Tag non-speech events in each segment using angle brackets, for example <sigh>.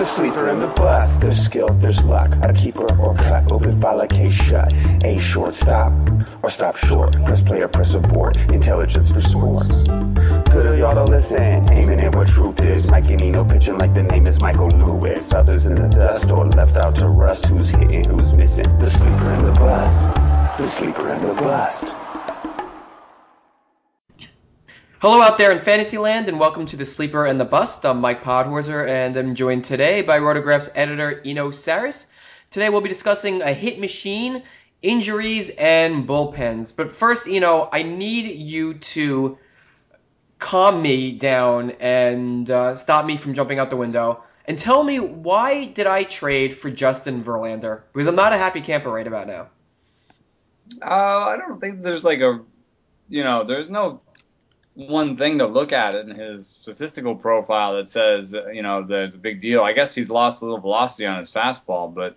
The sleeper and the bust. There's skill, there's luck. A keeper or cut. Open file, a case shut. A short stop or stop short. Press play or press abort. Intelligence for sports. Good of y'all to listen. Aiming at what truth is. Mike Nino pitching like the name is Michael Lewis. Others in the dust or left out to rust. Who's hitting, who's missing? The sleeper and the bust. The sleeper and the bust. Hello out there in Fantasyland, and welcome to the Sleeper and the Bust. I'm Mike Podhorzer, and I'm joined today by RotoGraphs editor Eno Sarris. Today we'll be discussing a hit machine, injuries, and bullpens. But first, Eno, I need you to calm me down and uh, stop me from jumping out the window, and tell me why did I trade for Justin Verlander? Because I'm not a happy camper right about now. Uh, I don't think there's like a, you know, there's no one thing to look at in his statistical profile that says, you know, there's a big deal. I guess he's lost a little velocity on his fastball, but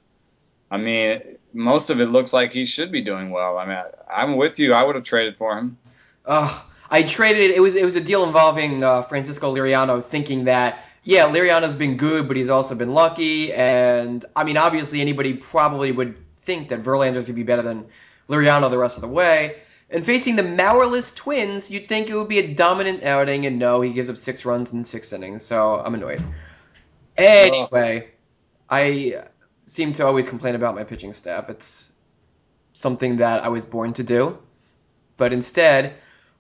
I mean, most of it looks like he should be doing well. I mean, I, am with you. I would have traded for him. Uh, I traded. It was it was a deal involving uh, Francisco Liriano, thinking that yeah, Liriano's been good, but he's also been lucky. And I mean, obviously, anybody probably would think that Verlander's gonna be better than Liriano the rest of the way. And facing the Mauerless Twins, you'd think it would be a dominant outing, and no, he gives up six runs in six innings, so I'm annoyed. Anyway, I seem to always complain about my pitching staff. It's something that I was born to do. But instead,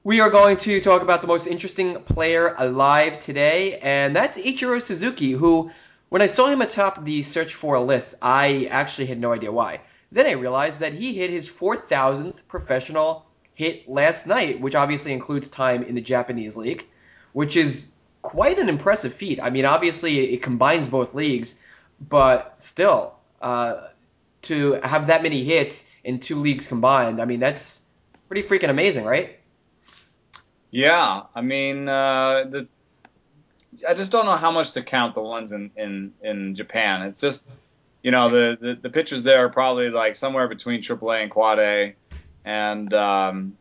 we are going to talk about the most interesting player alive today, and that's Ichiro Suzuki, who, when I saw him atop the search for list, I actually had no idea why. Then I realized that he hit his 4,000th professional hit last night, which obviously includes time in the Japanese league, which is quite an impressive feat. I mean, obviously it combines both leagues, but still, uh, to have that many hits in two leagues combined, I mean, that's pretty freaking amazing, right? Yeah, I mean, uh, the I just don't know how much to count the ones in in in Japan. It's just you know the the, the pitchers there are probably like somewhere between AAA and Quad A and um,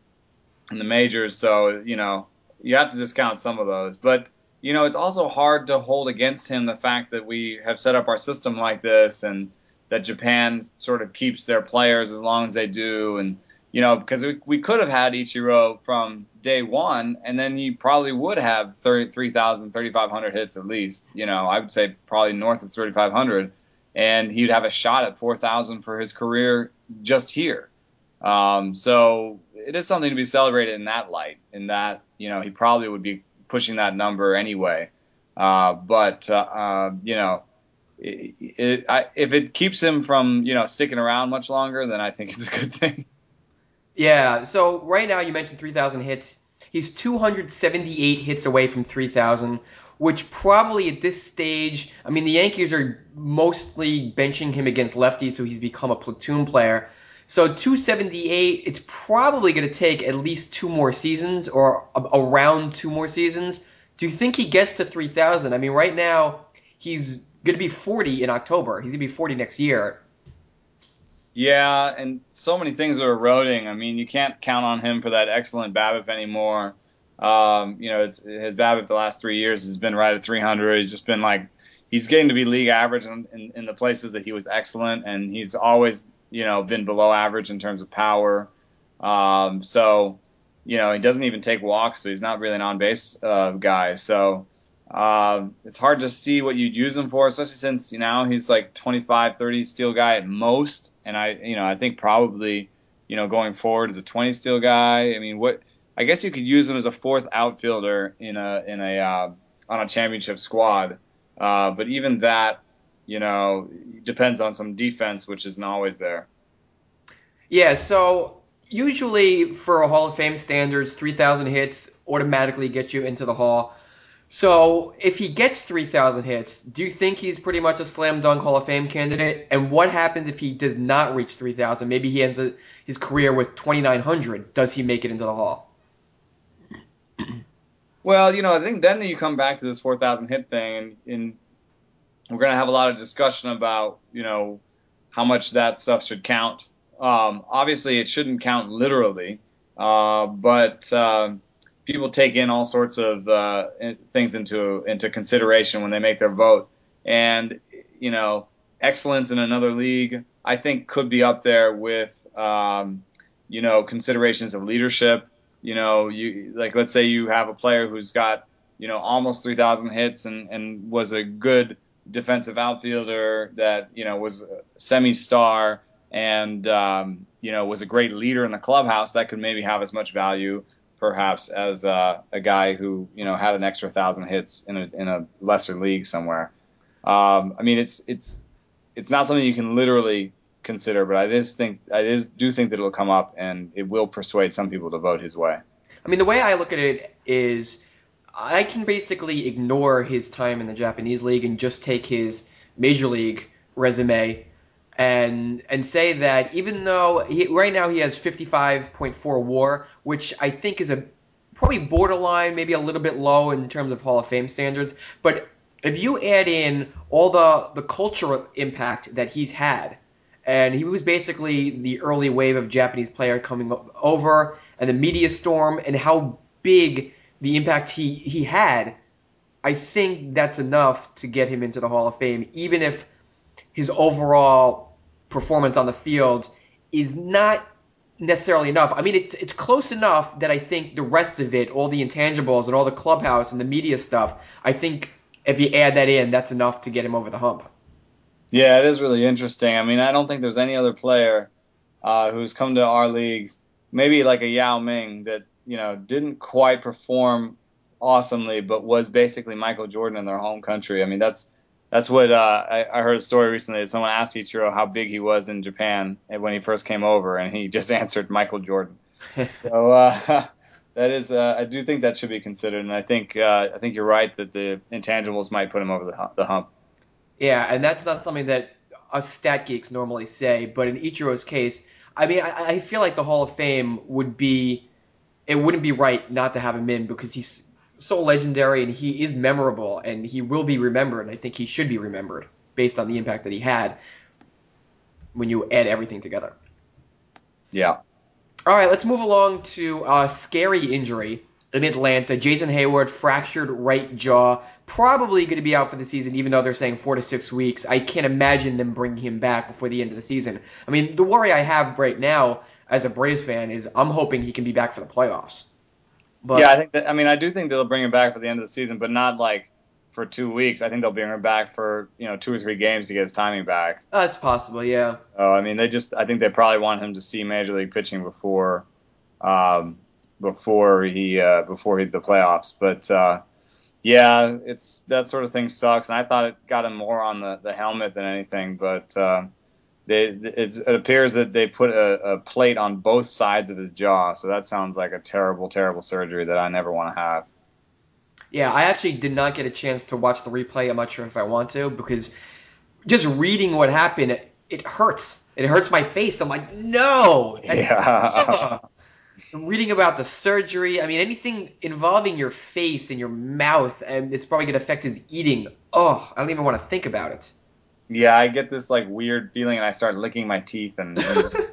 in the majors. So you know you have to discount some of those, but you know it's also hard to hold against him the fact that we have set up our system like this and that Japan sort of keeps their players as long as they do. And you know because we, we could have had Ichiro from day one and then he probably would have 3,000 3,500 hits at least. You know I would say probably north of 3,500 and he'd have a shot at 4,000 for his career just here um, so it is something to be celebrated in that light, in that you know he probably would be pushing that number anyway. Uh, but uh, uh, you know, it, it, I, if it keeps him from you know sticking around much longer, then I think <laughs> it's a good thing. Yeah. So right now you mentioned 3,000 hits. He's 278 hits away from 3,000, which probably at this stage, I mean, the Yankees are mostly benching him against lefties, so he's become a platoon player. So 278, it's probably going to take at least two more seasons or around two more seasons. Do you think he gets to 3,000? I mean, right now he's going to be 40 in October. He's going to be 40 next year. Yeah, and so many things are eroding. I mean, you can't count on him for that excellent BABIP anymore. Um, you know, his BABIP the last three years has been right at 300. He's just been like he's getting to be league average in, in, in the places that he was excellent, and he's always you know, been below average in terms of power. Um, so, you know, he doesn't even take walks, so he's not really an on base uh, guy. So uh, it's hard to see what you'd use him for, especially since you know he's like 25, 30 steal guy at most, and I, you know, I think probably, you know, going forward as a 20 steal guy. I mean, what? I guess you could use him as a fourth outfielder in a in a uh, on a championship squad. Uh, but even that, you know, depends on some defense, which isn't always there. Yeah, so usually for a Hall of Fame standards, 3,000 hits automatically get you into the Hall. So if he gets 3,000 hits, do you think he's pretty much a slam dunk Hall of Fame candidate? And what happens if he does not reach 3,000? Maybe he ends his career with 2,900. Does he make it into the Hall? <clears throat> Well, you know, I think then you come back to this 4,000 hit thing, and, and we're going to have a lot of discussion about, you know, how much that stuff should count. Um, obviously, it shouldn't count literally, uh, but uh, people take in all sorts of uh, things into into consideration when they make their vote. And you know, excellence in another league, I think could be up there with, um, you know, considerations of leadership. You know, you like let's say you have a player who's got you know almost 3,000 hits and and was a good defensive outfielder that you know was semi-star and um, you know was a great leader in the clubhouse. That could maybe have as much value perhaps as uh, a guy who you know had an extra thousand hits in a in a lesser league somewhere. Um, I mean, it's it's it's not something you can literally consider, but I just think I just do think that it'll come up and it will persuade some people to vote his way. I mean, the way I look at it is I can basically ignore his time in the Japanese league and just take his major league resume and and say that even though he, right now he has 55.4 WAR, which I think is a probably borderline, maybe a little bit low in terms of Hall of Fame standards, but if you add in all the the cultural impact that he's had, and he was basically the early wave of Japanese player coming over, and the media storm, and how big the impact he he had, I think that's enough to get him into the Hall of Fame, even if his overall performance on the field is not necessarily enough. I mean, it's it's close enough that I think the rest of it, all the intangibles and all the clubhouse and the media stuff, I think if you add that in, that's enough to get him over the hump. Yeah, it is really interesting. I mean, I don't think there's any other player uh, who's come to our leagues, maybe like a Yao Ming, that you know didn't quite perform awesomely, but was basically Michael Jordan in their home country. I mean, that's that's what uh, I, I, heard a story recently that someone asked Ichiro how big he was in Japan when he first came over, and he just <laughs> answered Michael Jordan. <laughs> so uh, <laughs> that is, uh, I do think that should be considered, and I think uh, I think you're right that the intangibles might put him over the hump. The hump. Yeah, and that's not something that us stat geeks normally say, but in Ichiro's case, I mean, I, I feel like the Hall of Fame would be, it wouldn't be right not to have him in because he's so legendary and he is memorable and he will be remembered. I think he should be remembered based on the impact that he had when you add everything together. Yeah. All right, let's move along to a scary injury in Atlanta. Jason Heyward fractured right jaw, probably going to be out for the season, even though they're saying four to six weeks. I can't imagine them bringing him back before the end of the season. I mean, the worry I have right now as a Braves fan is I'm hoping he can be back for the playoffs. But yeah, I think that. I mean, I do think they'll bring him back for the end of the season, but not like for two weeks. I think they'll bring him back for you know two or three games to get his timing back. Oh, it's possible, yeah. Oh, I mean, they just. I think they probably want him to see major league pitching before, um, before he uh, before he, the playoffs. But uh, yeah, it's that sort of thing sucks. And I thought it got him more on the the helmet than anything, but. Uh, they, it appears that they put a, a, plate on both sides of his jaw, so that sounds like a terrible, terrible surgery that I never want to have. Yeah, I actually did not get a chance to watch the replay. I'm not sure if I want to because just reading what happened, it, it hurts. It hurts my face. I'm like, no. yeah. reading about the surgery. I mean, anything involving your face and your mouth, and it's probably going to affect his eating. Oh, I don't even want to think about it. Yeah, I get this like weird feeling, and I start licking my teeth and. and...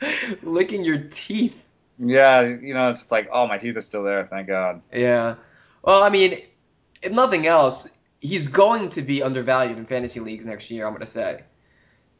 <laughs> licking your teeth. Yeah, you know, it's just like, oh, my teeth are still there. Thank God. Yeah. Well, I mean, if nothing else, he's going to be undervalued in fantasy leagues next year. I'm going to say.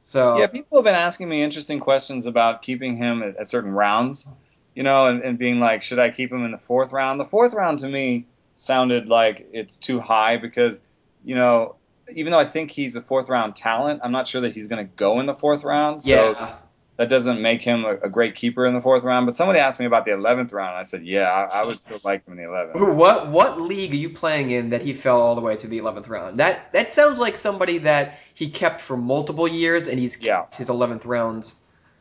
So. Yeah, people have been asking me interesting questions about keeping him at, at certain rounds. You know, and, and being like, should I keep him in the fourth round? The fourth round to me sounded like it's too high because, you know, even though I think he's a fourth round talent, I'm not sure that he's going to go in the fourth round. So yeah. that doesn't make him a, a, great keeper in the fourth round. But somebody asked me about the 11th round. I said, yeah, I, I would still like him in the 11th. What what league are you playing in that he fell all the way to the 11th round? That that sounds like somebody that he kept for multiple years and he's kept yeah. his 11th round.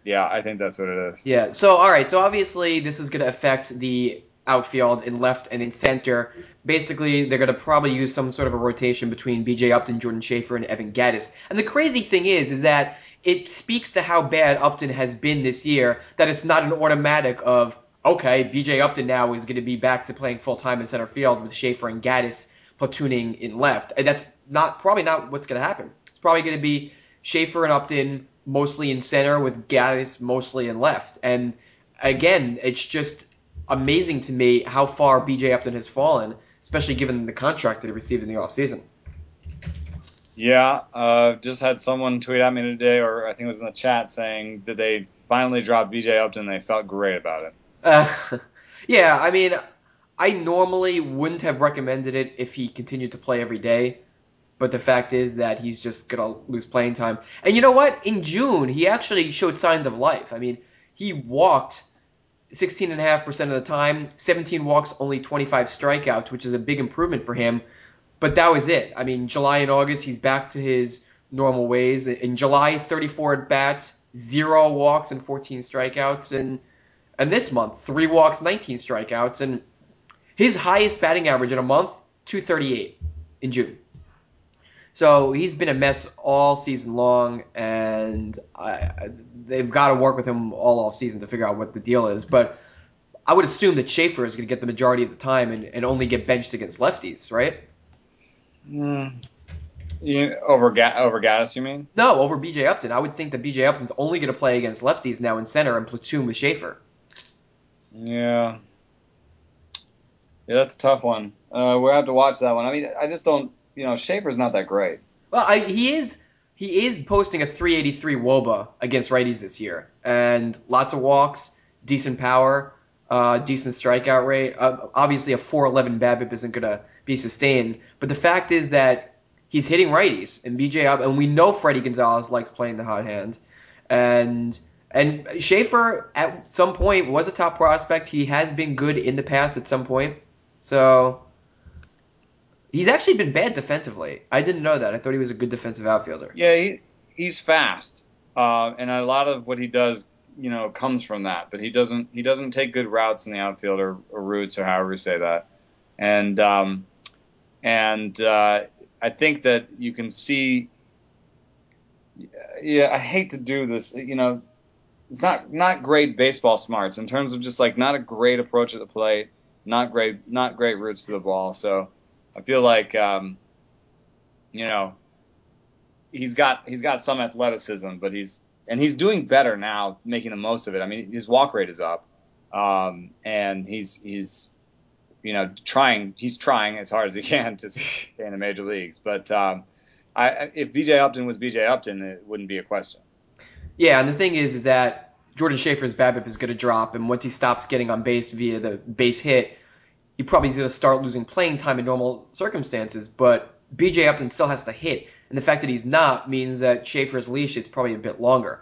Yeah, I think that's what it is. Yeah. So all right. So obviously this is going to affect the outfield in left and in center. Basically, they're going to probably use some sort of a rotation between B.J. Upton, Jordan Schafer, and Evan Gattis. And the crazy thing is, is that it speaks to how bad Upton has been this year that it's not an automatic of okay, B.J. Upton now is going to be back to playing full time in center field with Schafer and Gattis platooning in left. That's not probably not what's going to happen. It's probably going to be Schafer and Upton mostly in center with Gattis mostly in left. And again, it's just amazing to me how far BJ Upton has fallen, especially given the contract that he received in the offseason. Yeah, uh, just had someone tweet at me today, or I think it was in the chat, saying that they finally dropped BJ Upton. They felt great about it. Uh, <laughs> yeah, I mean, I normally wouldn't have recommended it if he continued to play every day, but the fact is that he's just gonna lose playing time. And you know what? In June, he actually showed signs of life. I mean, he walked 16.5% of the time, 17 walks, only 25 strikeouts, which is a big improvement for him. But that was it. I mean, July and August, he's back to his normal ways. In July, 34 at bats, zero walks and 14 strikeouts, and and this month, three walks, 19 strikeouts, and his highest batting average in a month, 238 in June. So he's been a mess all season long, and I, they've got to work with him all off season to figure out what the deal is. But I would assume that Schafer is going to get the majority of the time and, and only get benched against lefties, right? Mm. You, over Ga- over Gattis, you mean? No, over BJ Upton. I would think that BJ Upton's only going to play against lefties now in center and platoon with Schafer. Yeah. Yeah, that's a tough one. Uh, we'll have to watch that one. I mean, I just don't. You know, Schafer's not that great. Well, I, he is. He is posting a 383 WOBA against righties this year, and lots of walks, decent power, uh, decent strikeout rate. Uh, obviously, a 411 BABIP isn't going to be sustained, but the fact is that he's hitting righties, and BJ Up, and we know Fredi Gonzalez likes playing the hot hand, and and Schafer at some point was a top prospect. He has been good in the past at some point, so He's actually been bad defensively. I didn't know that. I thought he was a good defensive outfielder. Yeah, he, he's fast, uh, and a lot of what he does, you know, comes from that. But he doesn't he doesn't take good routes in the outfield or, or routes or however you say that. And um, and uh, I think that you can see. Yeah, I hate to do this. You know, it's not not great baseball smarts in terms of just like not a great approach at the plate, not great not great routes to the ball. So I feel like um, you know he's got he's got some athleticism, but he's and he's doing better now, making the most of it. I mean, his walk rate is up, um, and he's he's you know trying he's trying as hard as he can to stay in the major leagues. But um, I, if BJ Upton was BJ Upton, it wouldn't be a question. Yeah, and the thing is, is that Jordan Schafer's BABIP is going to drop, and once he stops getting on base via the base hit, he probably is going to start losing playing time in normal circumstances. But BJ Upton still has to hit, and the fact that he's not means that Schafer's leash is probably a bit longer.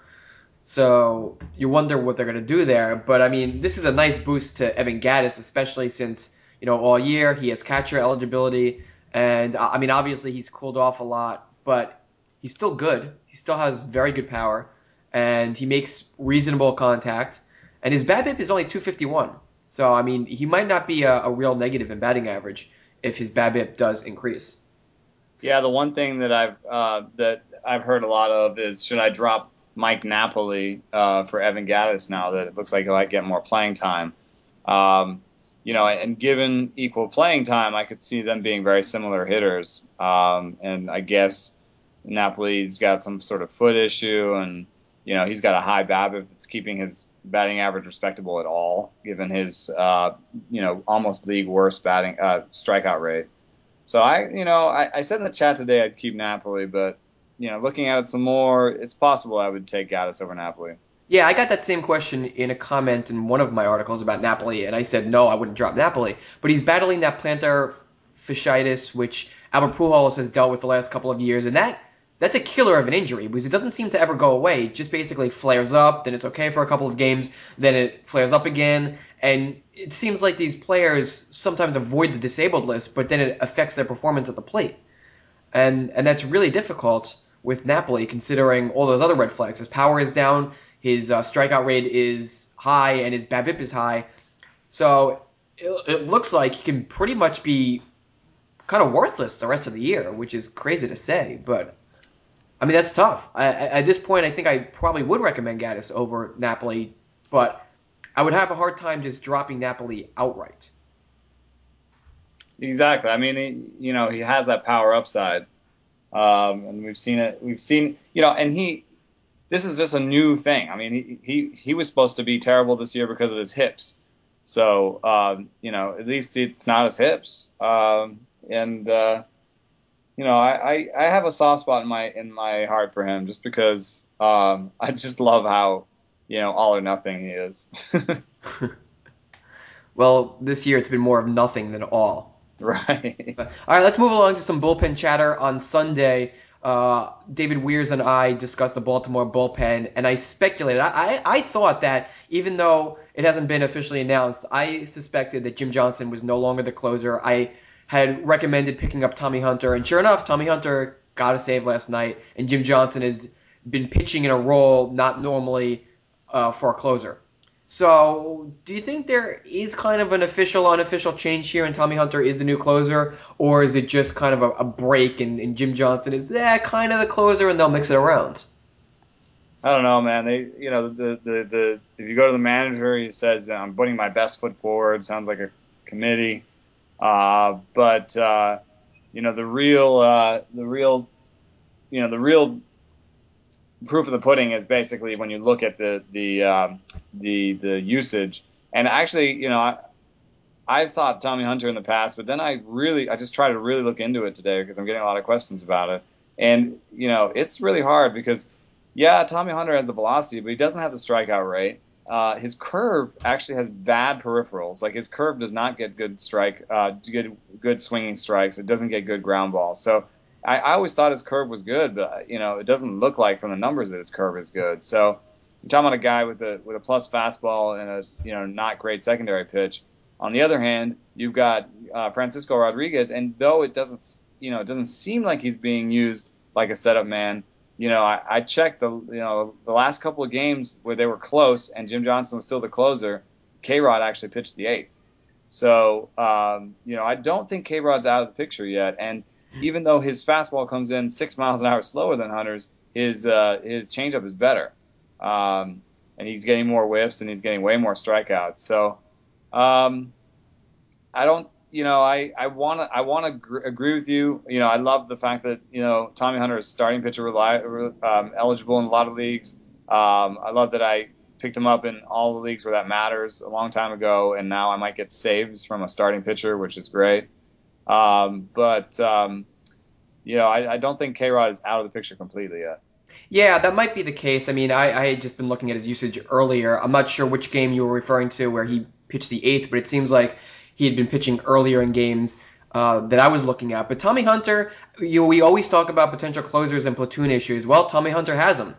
So you wonder what they're going to do there. But I mean, this is a nice boost to Evan Gattis, especially since you know all year he has catcher eligibility, and uh, I mean obviously he's cooled off a lot, but he's still good. He still has very good power, and he makes reasonable contact. And his BABIP is only 251. So I mean, he might not be a, a real negative in batting average if his BABIP does increase. Yeah, the one thing that I've uh, that I've heard a lot of is should I drop Mike Napoli uh, for Evan Gattis now that it looks like he might get more playing time. Um, you know, and given equal playing time, I could see them being very similar hitters. Um, and I guess Napoli's got some sort of foot issue, and you know he's got a high BABIP that's keeping his batting average respectable at all, given his uh, you know almost league worst batting uh, strikeout rate. So I you know I, I said in the chat today I'd keep Napoli, but you know looking at it some more, it's possible I would take Gattis over Napoli. Yeah, I got that same question in a comment in one of my articles about Napoli, and I said no, I wouldn't drop Napoli. But he's battling that plantar fasciitis, which Albert Pujols has dealt with the last couple of years, and that that's a killer of an injury because it doesn't seem to ever go away. It just basically flares up, then it's okay for a couple of games, then it flares up again, and it seems like these players sometimes avoid the disabled list, but then it affects their performance at the plate, and and that's really difficult with Napoli considering all those other red flags. His power is down, his uh, strikeout rate is high, and his BABIP is high, so it, it looks like he can pretty much be kind of worthless the rest of the year, which is crazy to say, but I mean, that's tough. I, at this point, I think I probably would recommend Gattis over Napoli, but I would have a hard time just dropping Napoli outright. Exactly. I mean, he, you know, he has that power upside, um, and we've seen it. We've seen, you know, and he. This is just a new thing. I mean, he he, he was supposed to be terrible this year because of his hips. So, um, you know, at least it's not his hips. Um, and uh, you know, I, I, I have a soft spot in my in my heart for him just because um, I just love how you know all or nothing he is. <laughs> well, this year it's been more of nothing than all. Right. <laughs> All right, let's move along to some bullpen chatter. On Sunday, uh, David Wiers and I discussed the Baltimore bullpen, and I speculated. I, I, I thought that even though it hasn't been officially announced, I suspected that Jim Johnson was no longer the closer. I had recommended picking up Tommy Hunter, and sure enough, Tommy Hunter got a save last night, and Jim Johnson has been pitching in a role not normally uh, for a closer. So, do you think there is kind of an official, unofficial change here, and Tommy Hunter is the new closer, or is it just kind of a, a break, and, and, Jim Johnson is eh, kind of the closer, and they'll mix it around? I don't know, man. They, you know, the the the if you go to the manager, he says I'm putting my best foot forward. Sounds like a committee, but uh, you know the real uh, the real you know the real proof of the pudding is basically when you look at the the um, the the usage. And actually, you know, I, I've thought Tommy Hunter in the past, but then I really I just try to really look into it today because I'm getting a lot of questions about it. And you know, it's really hard because yeah, Tommy Hunter has the velocity, but he doesn't have the strikeout rate. Uh, his curve actually has bad peripherals. Like his curve does not get good strike, uh, good good swinging strikes. It doesn't get good ground balls. So I, I always thought his curve was good, but you know, it doesn't look like from the numbers that his curve is good. So you're talking about a guy with a with a plus fastball and a you know not great secondary pitch. On the other hand, you've got uh, Francisco Rodriguez, and though it doesn't you know it doesn't seem like he's being used like a setup man, you know I, I checked the you know the last couple of games where they were close and Jim Johnson was still the closer. K Rod actually pitched the eighth. So um, you know I don't think K Rod's out of the picture yet, and even though his fastball comes in six <laughs> miles an hour slower than Hunter's, his uh, his changeup is better, um, and he's getting more whiffs and he's getting way more strikeouts. So um, I don't, you know, I I want to I want to gr- agree with you. You know, I love the fact that you know Tommy Hunter is starting pitcher reli- um, eligible in a lot of leagues. Um, I love that I picked him up in all the leagues where that matters a long time ago, and now I might get saves from a starting pitcher, which is great. Um, but um, you know, I, I don't think K Rod is out of the picture completely yet. Yeah, that might be the case. I mean, I, I had just been looking at his usage earlier. I'm not sure which game you were referring to where he pitched the eighth, but it seems like he had been pitching earlier in games uh, that I was looking at. But Tommy Hunter, you know, we always talk about potential closers and platoon issues. Well, Tommy Hunter has them.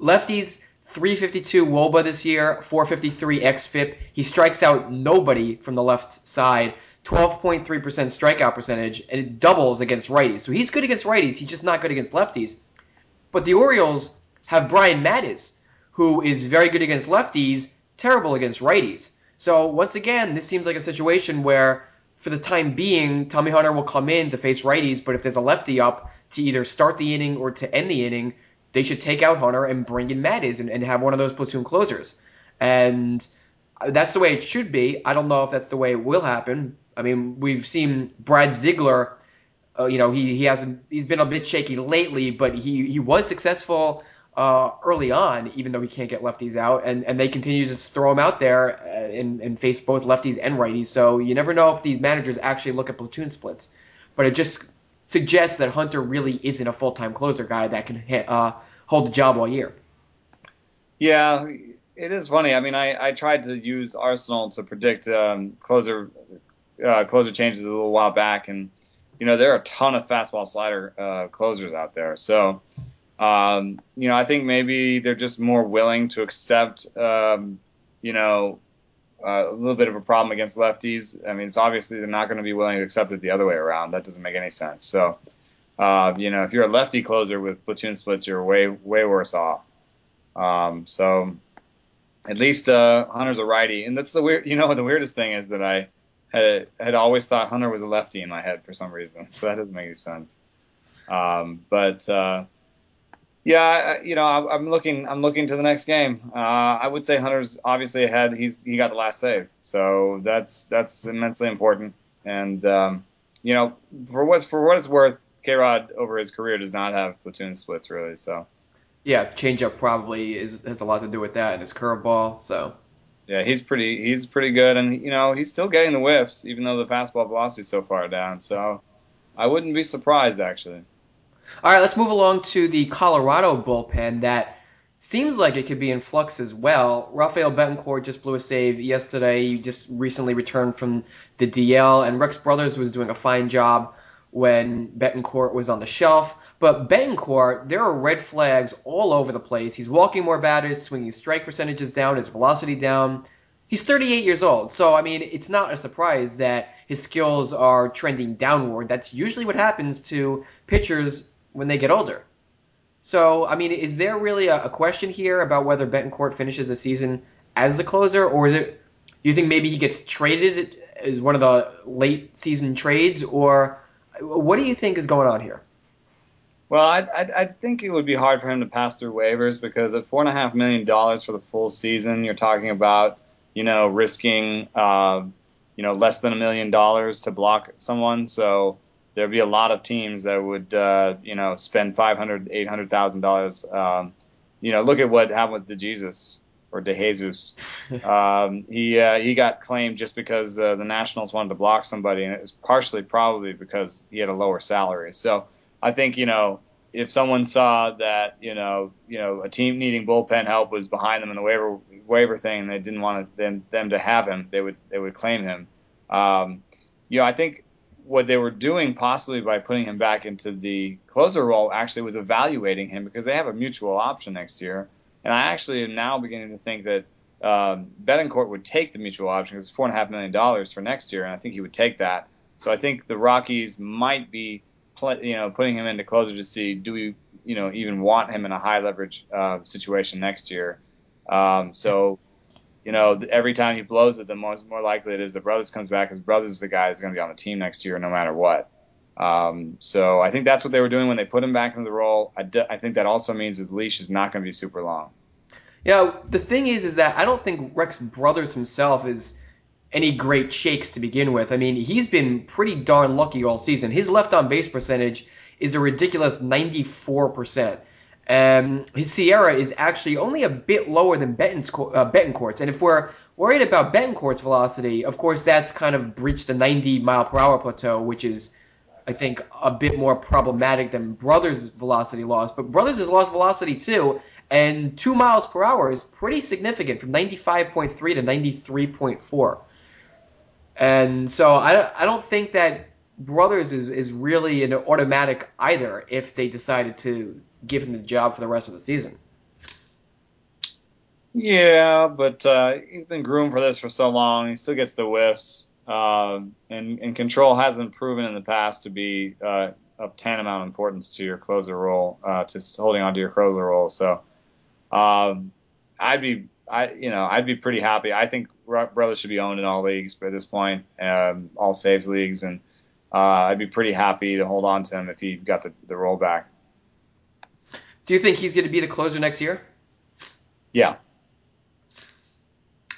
Lefties 352 Woba this year, 453 xFIP. He strikes out nobody from the left side. 12.3% strikeout percentage, and it doubles against righties. So he's good against righties. He's just not good against lefties. But the Orioles have Brian Matusz, who is very good against lefties, terrible against righties. So once again, this seems like a situation where, for the time being, Tommy Hunter will come in to face righties, but if there's a lefty up to either start the inning or to end the inning, they should take out Hunter and bring in Matusz and, and have one of those platoon closers. And that's the way it should be. I don't know if that's the way it will happen. I mean, we've seen Brad Ziegler. Uh, you know, he, he hasn't he's been a bit shaky lately, but he he was successful uh, early on, even though he can't get lefties out, and, and they continue to throw him out there uh, and, and face both lefties and righties. So you never know if these managers actually look at platoon splits, but it just suggests that Hunter really isn't a full time closer guy that can hit, uh, hold the job all year. Yeah, it is funny. I mean, I, I tried to use Arsenal to predict um, closer uh, closer changes a little while back, and you know there are a ton of fastball slider uh, closers out there. So um, you know I think maybe they're just more willing to accept um, you know uh, a little bit of a problem against lefties. I mean, it's obviously they're not going to be willing to accept it the other way around. That doesn't make any sense. So uh, you know if you're a lefty closer with platoon splits, you're way way worse off. Um, so at least uh, Hunter's a righty, and that's the weird. You know, <laughs> the weirdest thing is that I had had always thought Hunter was a lefty in my head for some reason, <laughs> so that doesn't make any sense. Um, but uh, yeah, you know, I, am looking. I'm looking to the next game. Uh, I would say Hunter's obviously ahead. He's he got the last save, so that's that's immensely important. And um, you know, for what's for what it's worth, K Rod over his career does not have platoon splits really. So yeah, changeup probably is has a lot to do with that, and his curveball. So yeah, he's pretty he's pretty good, and you know he's still getting the whiffs, even though the fastball velocity is so far down. So I wouldn't be surprised actually. All right, let's move along to the Colorado bullpen that seems like it could be in flux as well. Rafael Betancourt just blew a save yesterday. He just recently returned from the DL, and Rex Brothers was doing a fine job when Betancourt was on the shelf. But Betancourt, there are red flags all over the place. He's walking more batters, swinging strike percentages down, his velocity down. He's 38 years old, so I mean, it's not a surprise that his skills are trending downward. That's usually what happens to pitchers when they get older. So, I mean, is there really a, a question here about whether Betancourt finishes the season as the closer, or is it? Do you think maybe he gets traded as one of the late season trades, or what do you think is going on here? Well, I, I, I think it would be hard for him to pass through waivers because at four and a half million dollars for the full season, you're talking about you know risking uh, you know less than a million dollars to block someone. So there'd be a lot of teams that would uh, you know spend five hundred, eight hundred thousand dollars. Um, you know, look at what happened with DeJesus or DeJesus. <laughs> um, he uh, he got claimed just because uh, the Nationals wanted to block somebody, and it was partially probably because he had a lower salary. So I think you know if someone saw that you know you know a team needing bullpen help was behind them in the waiver waiver thing, and they didn't want them them to have him, they would they would claim him. Um, you know, I think what they were doing possibly by putting him back into the closer role actually was evaluating him because they have a mutual option next year. And I actually am now beginning to think that um, Betancourt would take the mutual option because it's four and a half million dollars for next year, and I think he would take that. So I think the Rockies might be, you know, putting him into closer to see do we, you know, even want him in a high leverage uh, situation next year. Um, so you know, every time he blows it, the more, more likely it is that Brothers comes back because Brothers is the guy that's going to be on the team next year no matter what. Um, so I think that's what they were doing when they put him back into the role. I, d- I think that also means his leash is not going to be super long. Yeah, the thing is, is that I don't think Rex Brothers himself is any great shakes to begin with. I mean, he's been pretty darn lucky all season. His left on base percentage is a ridiculous 94%. Um, his SIERA is actually only a bit lower than Benton's, uh, Betancourt's. And if we're worried about Betancourt's velocity, of course, that's kind of breached the 90 mile per hour plateau, which is, I think, a bit more problematic than Brothers' velocity loss. But Brothers has lost velocity too, and 2 miles per hour is pretty significant from 95.3 to 93.4. And so I, I don't think that Brothers is, is really an automatic either if they decided to give him the job for the rest of the season. Yeah, but uh, he's been groomed for this for so long. He still gets the whiffs, uh, and, and control hasn't proven in the past to be uh, of tantamount importance to your closer role, uh, to holding on to your closer role. So, um, I'd be, I you know, I'd be pretty happy. I think Brothers should be owned in all leagues at this point, um, all saves leagues, and uh, I'd be pretty happy to hold on to him if he got the, the role back. Do you think he's going to be the closer next year? Yeah.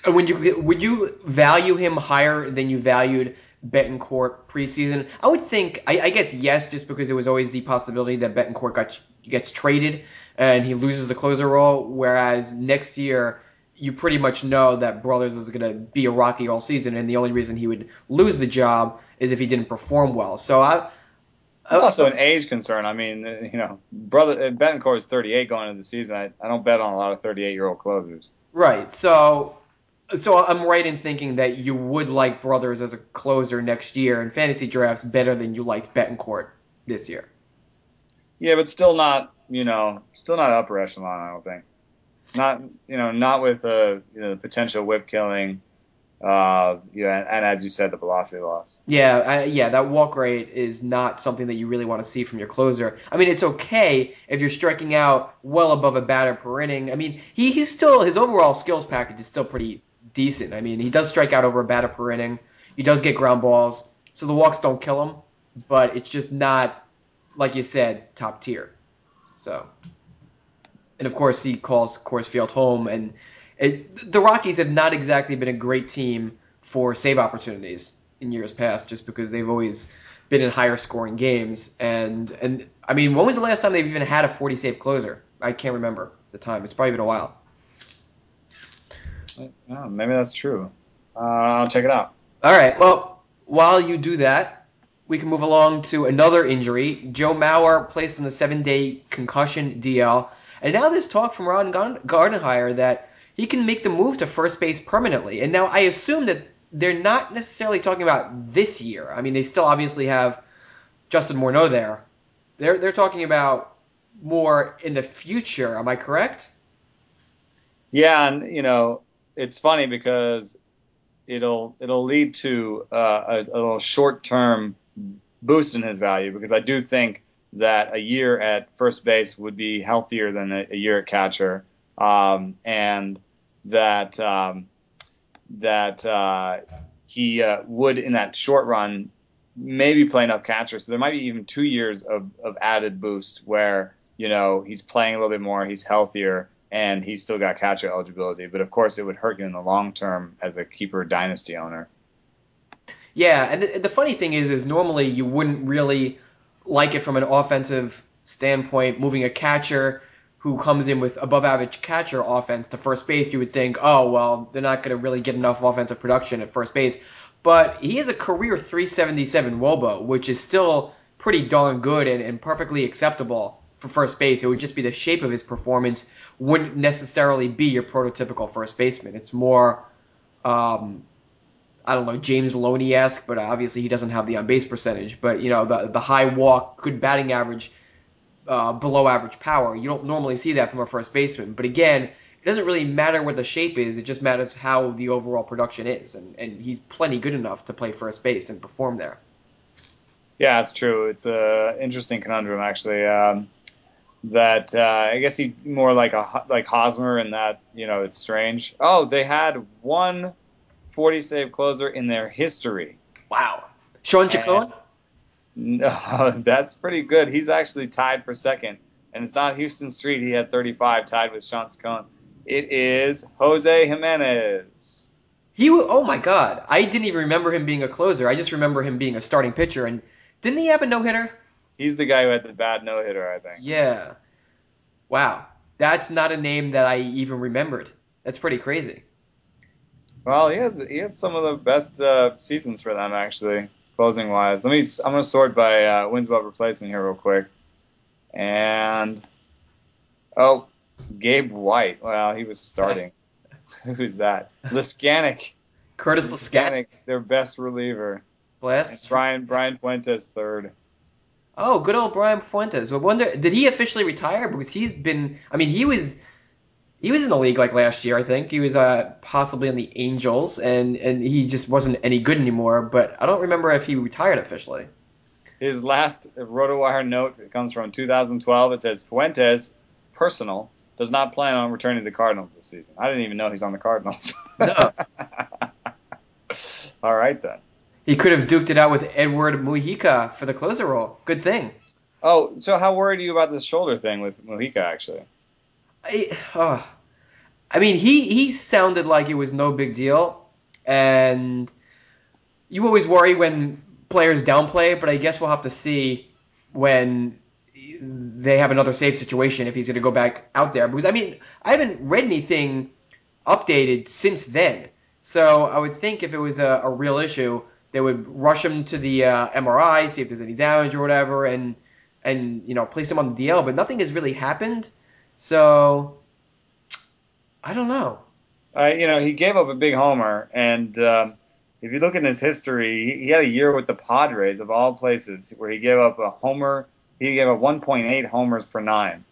And when you would you value him higher than you valued Betancourt preseason? I would think, I, I guess yes, just because there was always the possibility that Betancourt got, gets traded and he loses the closer role. Whereas next year, you pretty much know that Brothers is going to be a Rocky all season, and the only reason he would lose the job is if he didn't perform well. So I, it's also an age concern. I mean, uh, you know, brother uh, Betancourt is 38 going into the season. I, I don't bet on a lot of 38 year old closers. Right. So, so I'm right in thinking that you would like Brothers as a closer next year in fantasy drafts better than you liked Betancourt this year. Yeah, but still not, you know, still not upper echelon. I don't think. Not, you know, not with a you know, potential whip killing uh, yeah, and, and, as you said, the velocity loss. Yeah, I, yeah, that walk rate is not something that you really want to see from your closer. I mean, it's okay if you're striking out well above a batter per inning. I mean, he, he's still his overall skills package is still pretty decent. I mean, he does strike out over a batter per inning. He does get ground balls, so the walks don't kill him, but it's just not like you said top tier. So, and of course, he calls Coors Field home and it, the Rockies have not exactly been a great team for save opportunities in years past, just because they've always been in higher scoring games. And and I mean, when was the last time they've even had a 40 save closer? I can't remember the time. It's probably been a while. Yeah, maybe that's true. Uh, I'll check it out. All right. Well, while you do that, we can move along to another injury. Joe Mauer placed on the seven-day concussion DL, and now there's talk from Ron Gardenhire that he can make the move to first base permanently. And now I assume that they're not necessarily talking about this year. I mean, they still obviously have Justin Morneau there. They're they're talking about more in the future. Am I correct? Yeah, and you know, it's funny because it'll it'll lead to uh, a, a little short term boost in his value because I do think that a year at first base would be healthier than a, a year at catcher, um, and that um, that uh, he uh, would in that short run maybe play enough catcher. So there might be even two years of, of added boost where you know he's playing a little bit more, he's healthier, and he's still got catcher eligibility. But of course, it would hurt you in the long term as a keeper dynasty owner. Yeah, and the, the funny thing is, is normally you wouldn't really like it from an offensive standpoint, moving a catcher who comes in with above average catcher offense to first base, you would think, oh, well, they're not going to really get enough offensive production at first base. But he has a career 377 Woba, which is still pretty darn good and, and perfectly acceptable for first base. It would just be the shape of his performance wouldn't necessarily be your prototypical first baseman. It's more, um, I don't know, James Loney esque, but obviously he doesn't have the on base percentage. But you know, the the high walk, good batting average uh, below average power. You don't normally see that from a first baseman. But again, it doesn't really matter what the shape is. It just matters how the overall production is. And, and he's plenty good enough to play first base and perform there. Yeah, it's true. It's a interesting conundrum actually. Um, that uh, I guess he more like a like Hosmer in that you know it's strange. Oh, they had one 40 save closer in their history. Wow, Shawn Chacon. No, <laughs> that's pretty good. He's actually tied for second, and it's not Huston Street. He had 35, tied with Shawn Chacon. It is Jose Jimenez. He, oh my God, I didn't even remember him being a closer. I just remember him being a starting pitcher. And didn't he have a no hitter? He's the guy who had the bad no hitter, I think. Yeah. Wow, that's not a name that I even remembered. That's pretty crazy. Well, he has he has some of the best uh, seasons for them actually closing wise. Let me. I'm gonna sort by uh, wins above replacement here real quick. And oh, Gabe White. Well, he was starting. <laughs> Who's that? Leskanic. Curtis Leskanic, their best reliever. Blast. Brian Brian Fuentes third. Oh, good old Brian Fuentes. I wonder, did he officially retire? Because he's been. I mean, he was he was in the league like last year, I think. He was uh, possibly in the Angels, and, and he just wasn't any good anymore. But I don't remember if he retired officially. His last RotoWire note comes from 2012. It says Fuentes, personal, does not plan on returning to the Cardinals this season. I didn't even know he's on the Cardinals. <laughs> No. <laughs> All right then. He could have duked it out with Edward Mujica for the closer role. Good thing. Oh, so how worried are you about this shoulder thing with Mujica actually? I, oh, I mean, he he sounded like it was no big deal, and you always worry when players downplay, but I guess we'll have to see when they have another safe situation if he's going to go back out there. Because I mean, I haven't read anything updated since then, so I would think if it was a, a real issue, they would rush him to the uh, MRI, see if there's any damage or whatever, and and you know place him on the DL. But nothing has really happened, so I don't know. Uh, you know, he gave up a big homer, and um, if you look at his history, he had a year with the Padres of all places where he gave up a homer. He gave up 1.8 homers per nine.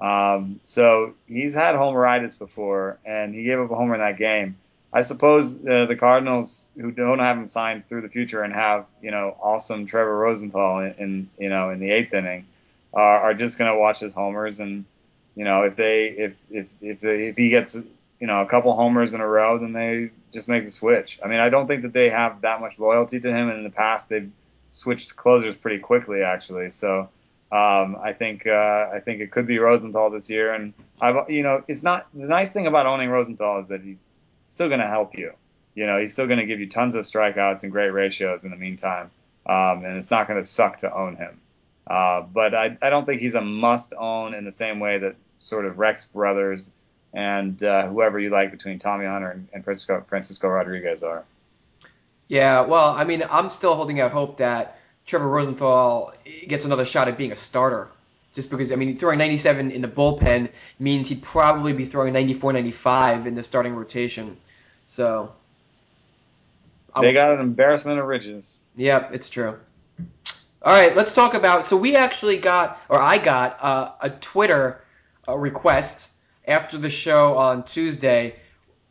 Um, so he's had homeritis before, and he gave up a homer in that game. I suppose uh, the Cardinals, who don't have him signed through the future and have you know awesome Trevor Rosenthal in, in you know in the eighth inning, are, are just going to watch his homers and you know, if they if if if, they, if he gets you know a couple homers in a row, then they just make the switch. I mean, I don't think that they have that much loyalty to him. And in the past, they've switched closers pretty quickly, actually. So um, I think uh, I think it could be Rosenthal this year. And I've you know, it's not the nice thing about owning Rosenthal is that he's still going to help you. You know, he's still going to give you tons of strikeouts and great ratios in the meantime. Um, and it's not going to suck to own him. Uh, but I, I don't think he's a must own in the same way that sort of Rex brothers and uh, whoever you like between Tommy Hunter and, and Francisco, Francisco Rodriguez are. Yeah, well, I mean, I'm still holding out hope that Trevor Rosenthal gets another shot at being a starter. Just because, I mean, throwing 97 in the bullpen means he'd probably be throwing 94, 95 in the starting rotation. So. They got an embarrassment of riches. Yep, it's true. All right, let's talk about. So we actually got, or I got, uh, a Twitter uh, request after the show on Tuesday.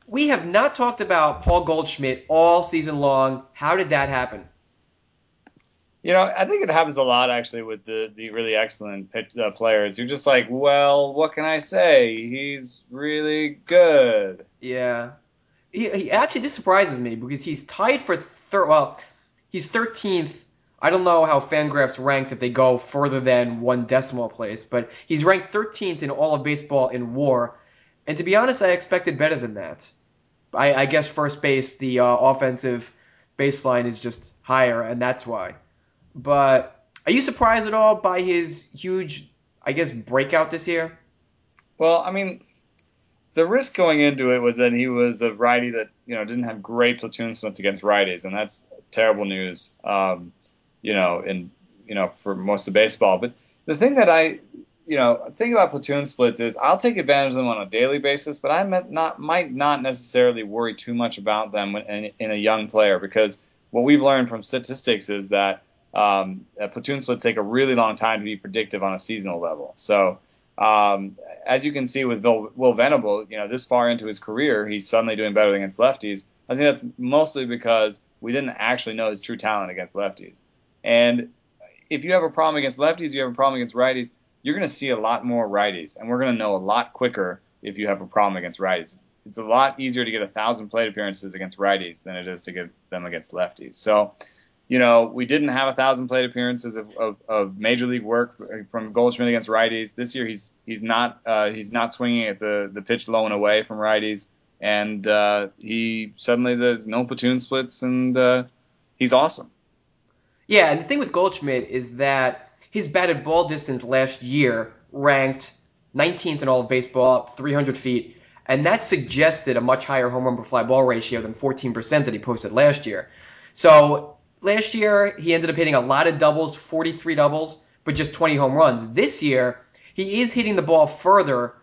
We have not talked about Paul Goldschmidt all season long. How did that happen? You know, I think it happens a lot actually with the, the really excellent pitch, uh, players. You're just like, well, what can I say? He's really good. Yeah. He, he actually, this surprises me because he's tied for third. Well, he's 13th I don't know how Fangraphs ranks if they go further than one decimal place, but he's ranked 13th in all of baseball in WAR. And to be honest, I expected better than that. I, I guess first base, the uh, offensive baseline is just higher, and that's why. But are you surprised at all by his huge, I guess, breakout this year? Well, I mean, the risk going into it was that he was a righty that you know didn't have great platoon splits against righties, and that's terrible news. Um, you know, in you know for most of baseball. But the thing that I you know think about platoon splits is I'll take advantage of them on a daily basis, but I not might not necessarily worry too much about them in, in a young player because what we've learned from statistics is that um, platoon splits take a really long time to be predictive on a seasonal level. So um, as you can see with Will, Will Venable, you know, this far into his career, he's suddenly doing better against lefties. I think that's mostly because we didn't actually know his true talent against lefties. And if you have a problem against lefties, you have a problem against righties, you're going to see a lot more righties, and we're going to know a lot quicker if you have a problem against righties. It's a lot easier to get a thousand plate appearances against righties than it is to get them against lefties. So, you know, we didn't have a thousand plate appearances of, of, of major league work from Goldschmidt against righties. This year, he's he's not uh, he's not swinging at the the pitch low and away from righties, and uh, he suddenly there's no platoon splits, and uh, he's awesome. Yeah, and the thing with Goldschmidt is that his batted ball distance last year ranked 19th in all of baseball, 300 feet, and that suggested a much higher home run per fly ball ratio than 14% that he posted last year. So last year he ended up hitting a lot of doubles, 43 doubles, but just 20 home runs. This year he is hitting the ball further.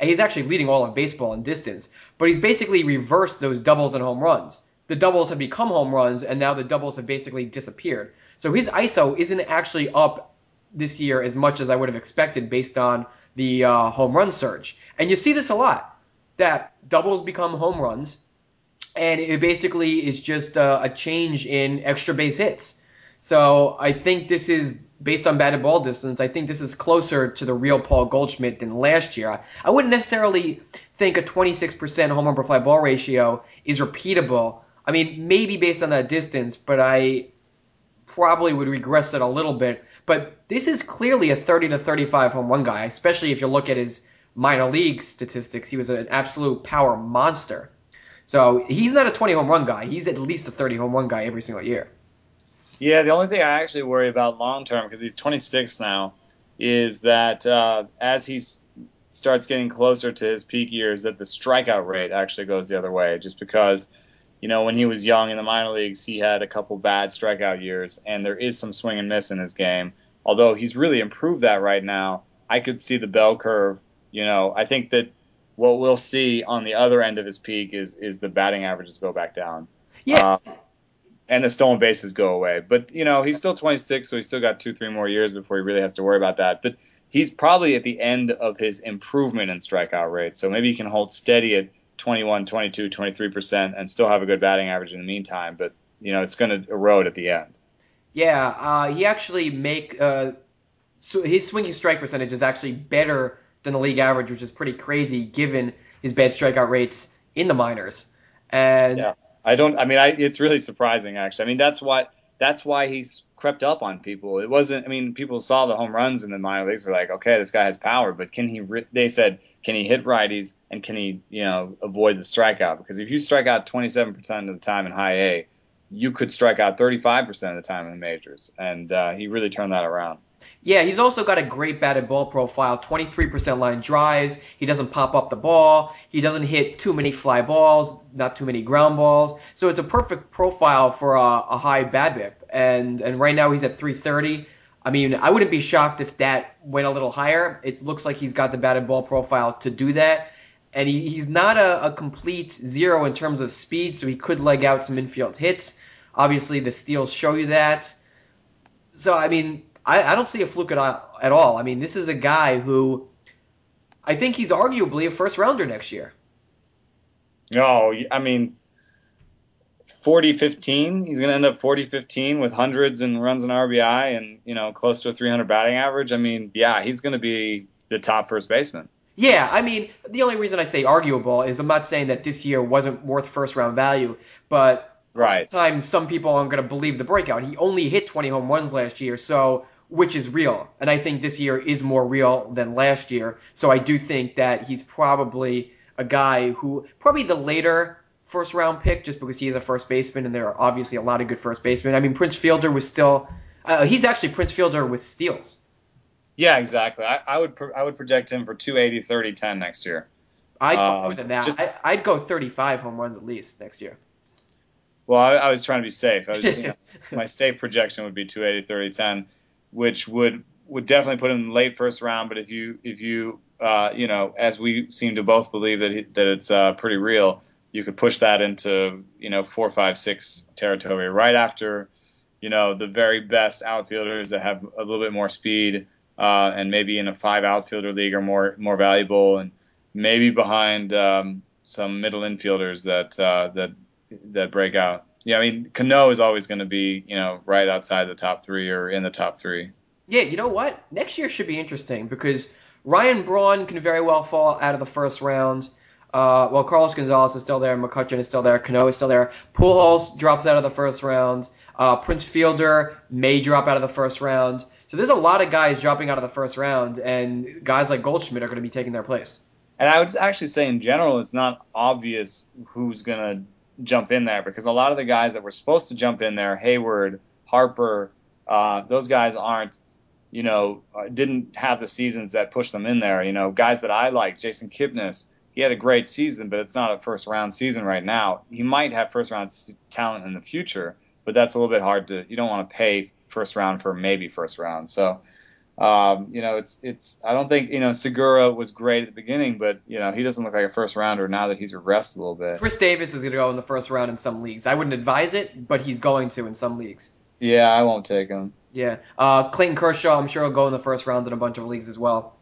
He's actually leading all of baseball in distance, but he's basically reversed those doubles and home runs the doubles have become home runs, and now the doubles have basically disappeared. So his ISO isn't actually up this year as much as I would have expected based on the uh, home run surge. And you see this a lot that doubles become home runs, and it basically is just a, a change in extra base hits. So I think this is based on batted ball distance. I think this is closer to the real Paul Goldschmidt than last year. I, I wouldn't necessarily think a 26% home run per fly ball ratio is repeatable I mean, maybe based on that distance, but I probably would regress it a little bit. But this is clearly a 30 to 35 home run guy, especially if you look at his minor league statistics. He was an absolute power monster. So he's not a 20 home run guy. He's at least a 30 home run guy every single year. Yeah, the only thing I actually worry about long term, because he's 26 now, is that uh, as he starts getting closer to his peak years, that the strikeout rate actually goes the other way, just because – you know, when he was young in the minor leagues, he had a couple bad strikeout years, and there is some swing and miss in his game. Although he's really improved that right now, I could see the bell curve. You know, I think that what we'll see on the other end of his peak is is the batting averages go back down. Yes. Uh, and the stolen bases go away. But you know, he's still 26, so he's still got two, three more years before he really has to worry about that. But he's probably at the end of his improvement in strikeout rate, so maybe he can hold steady at 21, 22, 23% and still have a good batting average in the meantime, but you know, it's going to erode at the end. Yeah, uh, he actually make uh, so his swinging strike percentage is actually better than the league average, which is pretty crazy given his bad strikeout rates in the minors. And yeah, I don't. I mean, I, it's really surprising actually. I mean, that's what that's why he's crept up on people. It wasn't. I mean, people saw the home runs in the minor leagues. Were like, okay, this guy has power, but can he? They said, can he hit righties and can he, you know, avoid the strikeout? Because if you strike out 27% of the time in high A, you could strike out 35% of the time in the majors, and uh, he really turned that around. Yeah, he's also got a great batted ball profile 23% line drives. He doesn't pop up the ball. He doesn't hit too many fly balls, not too many ground balls. So it's a perfect profile for a, a high BABIP. and and right now he's at 330. I mean, I wouldn't be shocked if that went a little higher. It looks like he's got the batted ball profile to do that. And he, he's not a, a complete zero in terms of speed, so he could leg out some infield hits. Obviously, the steals show you that. So, I mean, I, I don't see a fluke at, at all. I mean, this is a guy who I think he's arguably a first rounder next year. Oh, no, I mean, 40 15. He's going to end up 40 15 with hundreds and runs and RBI and, you know, close to a 300 batting average. I mean, yeah, he's going to be the top first baseman. Yeah, I mean, the only reason I say arguable is I'm not saying that this year wasn't worth first round value, but right. times some people aren't going to believe the breakout. He only hit 20 home runs last year, so which is real. And I think this year is more real than last year. So I do think that he's probably a guy who probably the later first round pick just because he is a first baseman and there are obviously a lot of good first basemen. I mean, Prince Fielder was still uh, he's actually Prince Fielder with steals. Yeah, exactly. I, I would pro- I would project him for 280, 30, 10 next year. I'd go uh, more than that. Just, I, would go 35 home runs at least next year. Well, I, I was trying to be safe. Was, you know, <laughs> my safe projection would be 280, 30, 10, which would would definitely put him in the late first round. But if you if you uh, you know, as we seem to both believe that he, that it's uh, pretty real, you could push that into you know four, five, six territory right after you know the very best outfielders that have a little bit more speed uh, and maybe in a five outfielder league are more more valuable and maybe behind um, some middle infielders that uh, that that break out. Yeah, I mean Cano is always going to be you know right outside the top three or in the top three. Yeah, you know what? Next year should be interesting because Ryan Braun can very well fall out of the first round. Uh, well, Carlos Gonzalez is still there, McCutchen is still there, Cano is still there. Pujols drops out of the first round. Uh, Prince Fielder may drop out of the first round. So there's a lot of guys dropping out of the first round, and guys like Goldschmidt are going to be taking their place. And I would actually say, in general, it's not obvious who's going to jump in there because a lot of the guys that were supposed to jump in there, Heyward, Harper, uh, those guys aren't you know, uh, didn't have the seasons that pushed them in there. You know, guys that I like, Jason Kipnis, he had a great season, but it's not a first round season right now. He might have first round talent in the future, but that's a little bit hard to. You don't want to pay first round for maybe first round. So, um, you know, it's it's. I don't think you know Segura was great at the beginning, but you know he doesn't look like a first rounder now that he's regressed a little bit. Chris Davis is going to go in the first round in some leagues. I wouldn't advise it, but he's going to in some leagues. Yeah, I won't take him. Yeah. Uh, Clayton Kershaw, I'm sure will go in the first round in a bunch of leagues as well.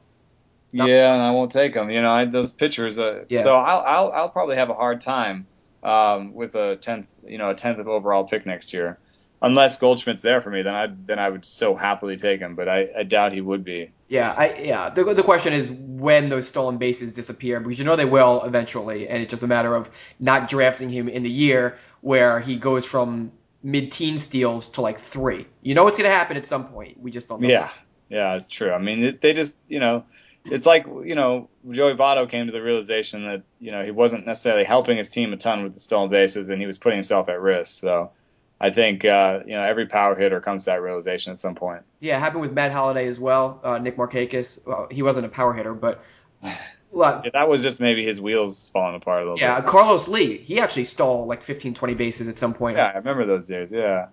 Not yeah, and I won't take him. You know, I, those pitchers. Uh, yeah. So I'll, I'll I'll probably have a hard time um, with a tenth, you know, a tenth of overall pick next year, unless Goldschmidt's there for me. Then I then I would so happily take him, but I, I doubt he would be. Yeah, I, yeah. The, the question is when those stolen bases disappear, because you know they will eventually, and it's just a matter of not drafting him in the year where he goes from mid-teen steals to like three. You know what's going to happen at some point. We just don't know. Yeah, yeah, it's true. I mean, they just, you know, it's like, you know, Joey Votto came to the realization that, you know, he wasn't necessarily helping his team a ton with the stolen bases and he was putting himself at risk. So I think, uh, you know, every power hitter comes to that realization at some point. Yeah, it happened with Matt Holliday as well. Uh, Nick Markakis, well, he wasn't a power hitter, but <sighs> yeah, that was just maybe his wheels falling apart a little yeah, bit. Yeah, Carlos Lee, he actually stole like 15, 20 bases at some point. Yeah, I remember those days, yeah.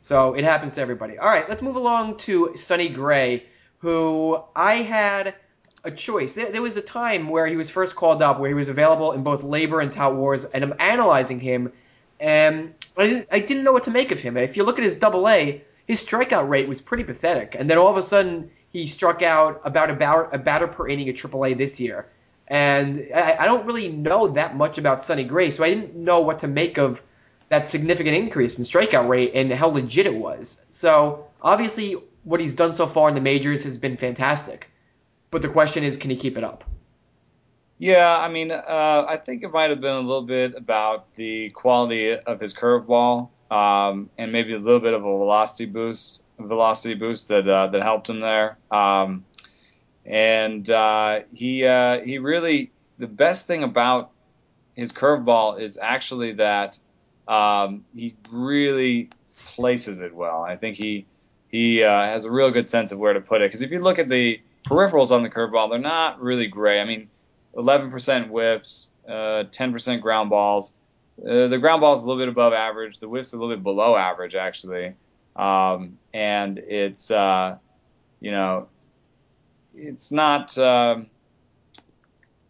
So it happens to everybody. All right, let's move along to Sonny Gray, who I had a choice. There, there was a time where he was first called up, where he was available in both LABR and Tout Wars, and I'm analyzing him, and I didn't, I didn't know what to make of him. If you look at his double A, his strikeout rate was pretty pathetic, and then all of a sudden he struck out about a, a batter per inning at AAA this year. And I, I don't really know that much about Sonny Gray, so I didn't know what to make of that significant increase in strikeout rate and how legit it was. So obviously, what he's done so far in the majors has been fantastic. But the question is, can he keep it up? Yeah, I mean, uh, I think it might have been a little bit about the quality of his curveball um, and maybe a little bit of a velocity boost velocity boost that uh, that helped him there. Um, and uh, he uh, he really the best thing about his curveball is actually that um, he really places it well. I think he he uh, has a real good sense of where to put it. Because if you look at the peripherals on the curveball, they're not really great. I mean, 11% whiffs, uh, 10% ground balls. uh, the ground ball is a little bit above average. The whiff's a little bit below average, actually. Um, and it's, uh, you know, it's not. Um,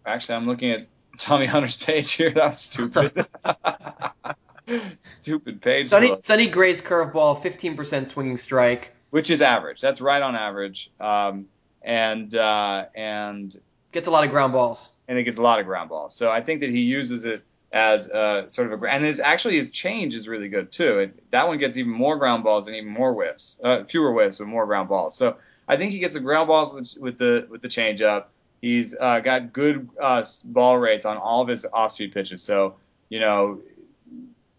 actually, I'm looking at Tommy Hunter's page here. <laughs> That was stupid. <laughs> stupid page. Sunny. Sonny Gray's curveball, 15% swinging strike. which is average. That's right on average. Um, and uh, and Gets a lot of ground balls. And it gets a lot of ground balls. So I think that he uses it as sort of a and his actually his change is really good too. It, that one gets even more ground balls and even more whiffs, uh, fewer whiffs but more ground balls. So I think he gets the ground balls with, with the with the change up. He's uh, got good uh, ball rates on all of his off speed pitches. So you know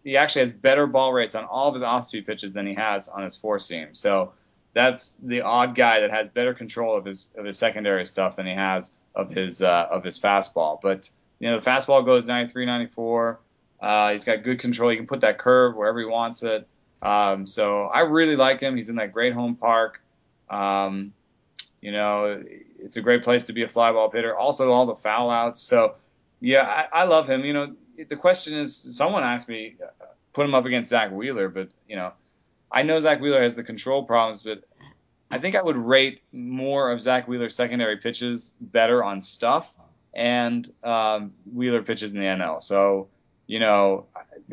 he actually has better ball rates on all of his off speed pitches than he has on his four seam. So that's the odd guy that has better control of his of his secondary stuff than he has of his uh, of his fastball. But you know, the fastball goes 93, 94. Uh, he's got good control. He can put that curve wherever he wants it. Um, so I really like him. He's in that great home park. Um, you know, it's a great place to be a fly ball hitter. Also, all the foul outs. So yeah, I, I love him. You know, the question is, someone asked me, put him up against Zack Wheeler, but you know, I know Zack Wheeler has the control problems, but I think I would rate more of Zack Wheeler's secondary pitches better on stuff and um, Wheeler pitches in the NL. So, you know,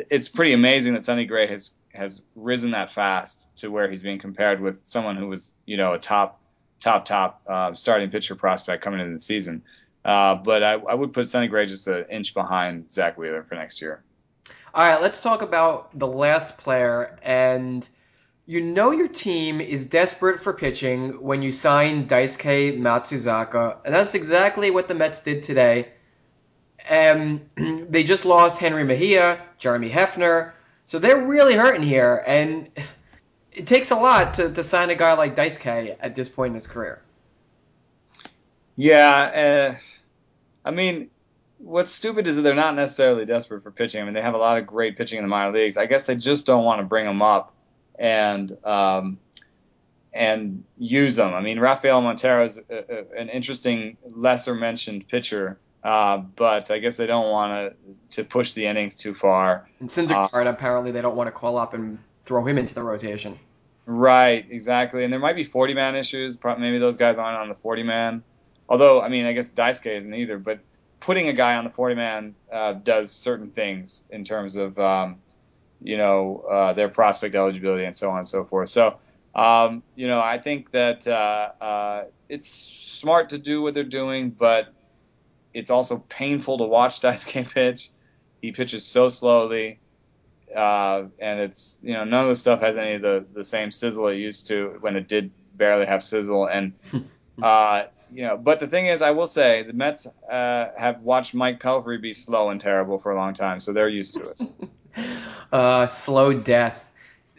it's pretty amazing that Sonny Gray has has risen that fast to where he's being compared with someone who was, you know, a top, top, top uh, starting pitcher prospect coming into the season. Uh, but I, I would put Sonny Gray just an inch behind Zack Wheeler for next year. All right, let's talk about the last player. And you know your team is desperate for pitching when you sign Daisuke Matsuzaka. And that's exactly what the Mets did today. Um, <clears throat> they just lost Jenrry Mejia, Jeremy Hefner. So they're really hurting here. And it takes a lot to, to sign a guy like Daisuke at this point in his career. Yeah, uh, I mean, what's stupid is that they're not necessarily desperate for pitching. I mean, they have a lot of great pitching in the minor leagues. I guess they just don't want to bring them up and um, and use them. I mean, Rafael Montero is a, a, an interesting, lesser mentioned pitcher, uh, but I guess they don't want to to push the innings too far. And Syndergaard, uh, apparently, they don't want to call up and throw him into the rotation. Right, exactly. And there might be 40 man issues. Maybe those guys aren't on the 40 man. Although, I mean, I guess Daisuke isn't either. But putting a guy on the 40 man uh, does certain things in terms of, um, you know, uh, their prospect eligibility and so on and so forth. So, um, you know, I think that uh, uh it's smart to do what they're doing, but it's also painful to watch <laughs> Daisuke pitch. He pitches so slowly. Uh, and it's you know none of the stuff has any of the, the same sizzle it used to when it did barely have sizzle and <laughs> uh, you know, but the thing is, I will say the Mets uh, have watched Mike Pelfrey be slow and terrible for a long time, so they're used to it. <laughs> uh, slow death.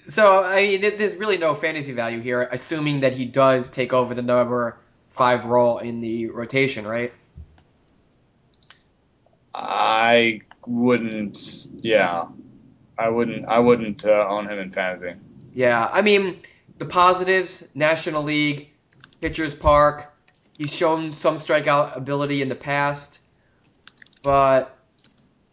So I mean, there's really no fantasy value here, assuming that he does take over the number five role in the rotation, right? I wouldn't. Yeah, I wouldn't. I wouldn't uh, own him in fantasy. Yeah, I mean the positives: National League, Pitchers Park. He's shown some strikeout ability in the past, but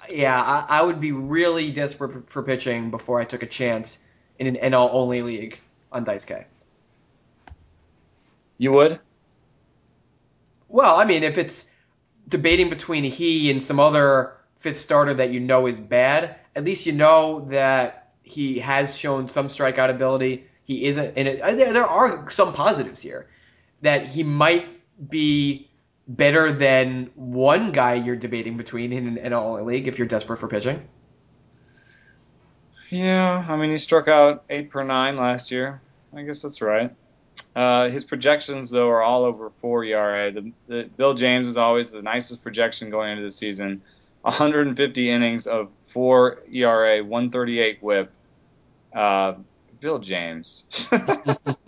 yeah, I, I would be really desperate for pitching before I took a chance in an NL only league on Daisuke. You would? Well, I mean, if it's debating between he and some other fifth starter that you know is bad, at least you know that he has shown some strikeout ability. He isn't, and it, uh, there, there are some positives here that he might be better than one guy you're debating between in an all league if you're desperate for pitching. Yeah, I mean he struck out eight per nine last year. I guess that's right. Uh, his projections though are all over four ERA. The, the, Bill James is always the nicest projection going into the season. 150 innings of four ERA, 138 WHIP. Uh, Bill James. <laughs> <laughs>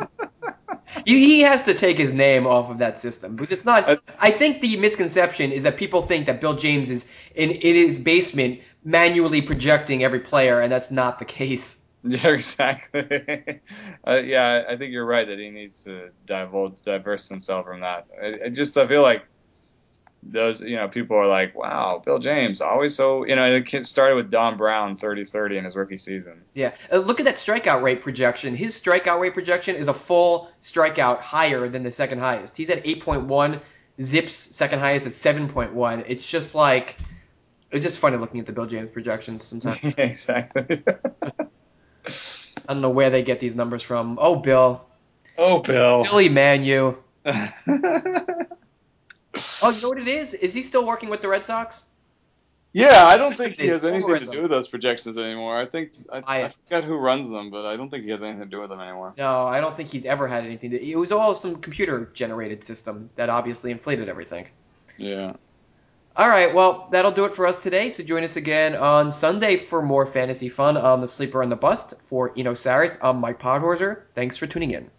he has to take his name off of that system because it's not. I think the misconception is that people think that Bill James is in, in his basement manually projecting every player, and that's not the case. <laughs> Yeah, exactly. <laughs> uh, yeah, I think you're right that he needs to divulge, diverse himself from that. I, I just I feel like those you know people are like, wow, Bill James always so you know it started with Dom Brown 30-30 in his rookie season. Yeah, uh, look at that strikeout rate projection. His strikeout rate projection is a full strikeout higher than the second highest. He's at 8.1. ZiPS second highest is 7.1. It's just like it's just funny looking at the Bill James projections sometimes. <laughs> exactly. <laughs> I don't know where they get these numbers from. Oh, Bill. Oh, Bill. Silly man, you. <laughs> <coughs> Oh, you know what it is? Is he still working with the Red Sox? Yeah, I don't think <laughs> he has anything to do with those projections anymore. I think I, I forgot who runs them, but I don't think he has anything to do with them anymore. No, I don't think he's ever had anything. To, it was all some computer generated system that obviously inflated everything. Yeah. All right, well, that'll do it for us today. So join us again on Sunday for more fantasy fun on the Sleeper and the Bust. For Eno Sarris, I'm Mike Podhorzer. Thanks for tuning in.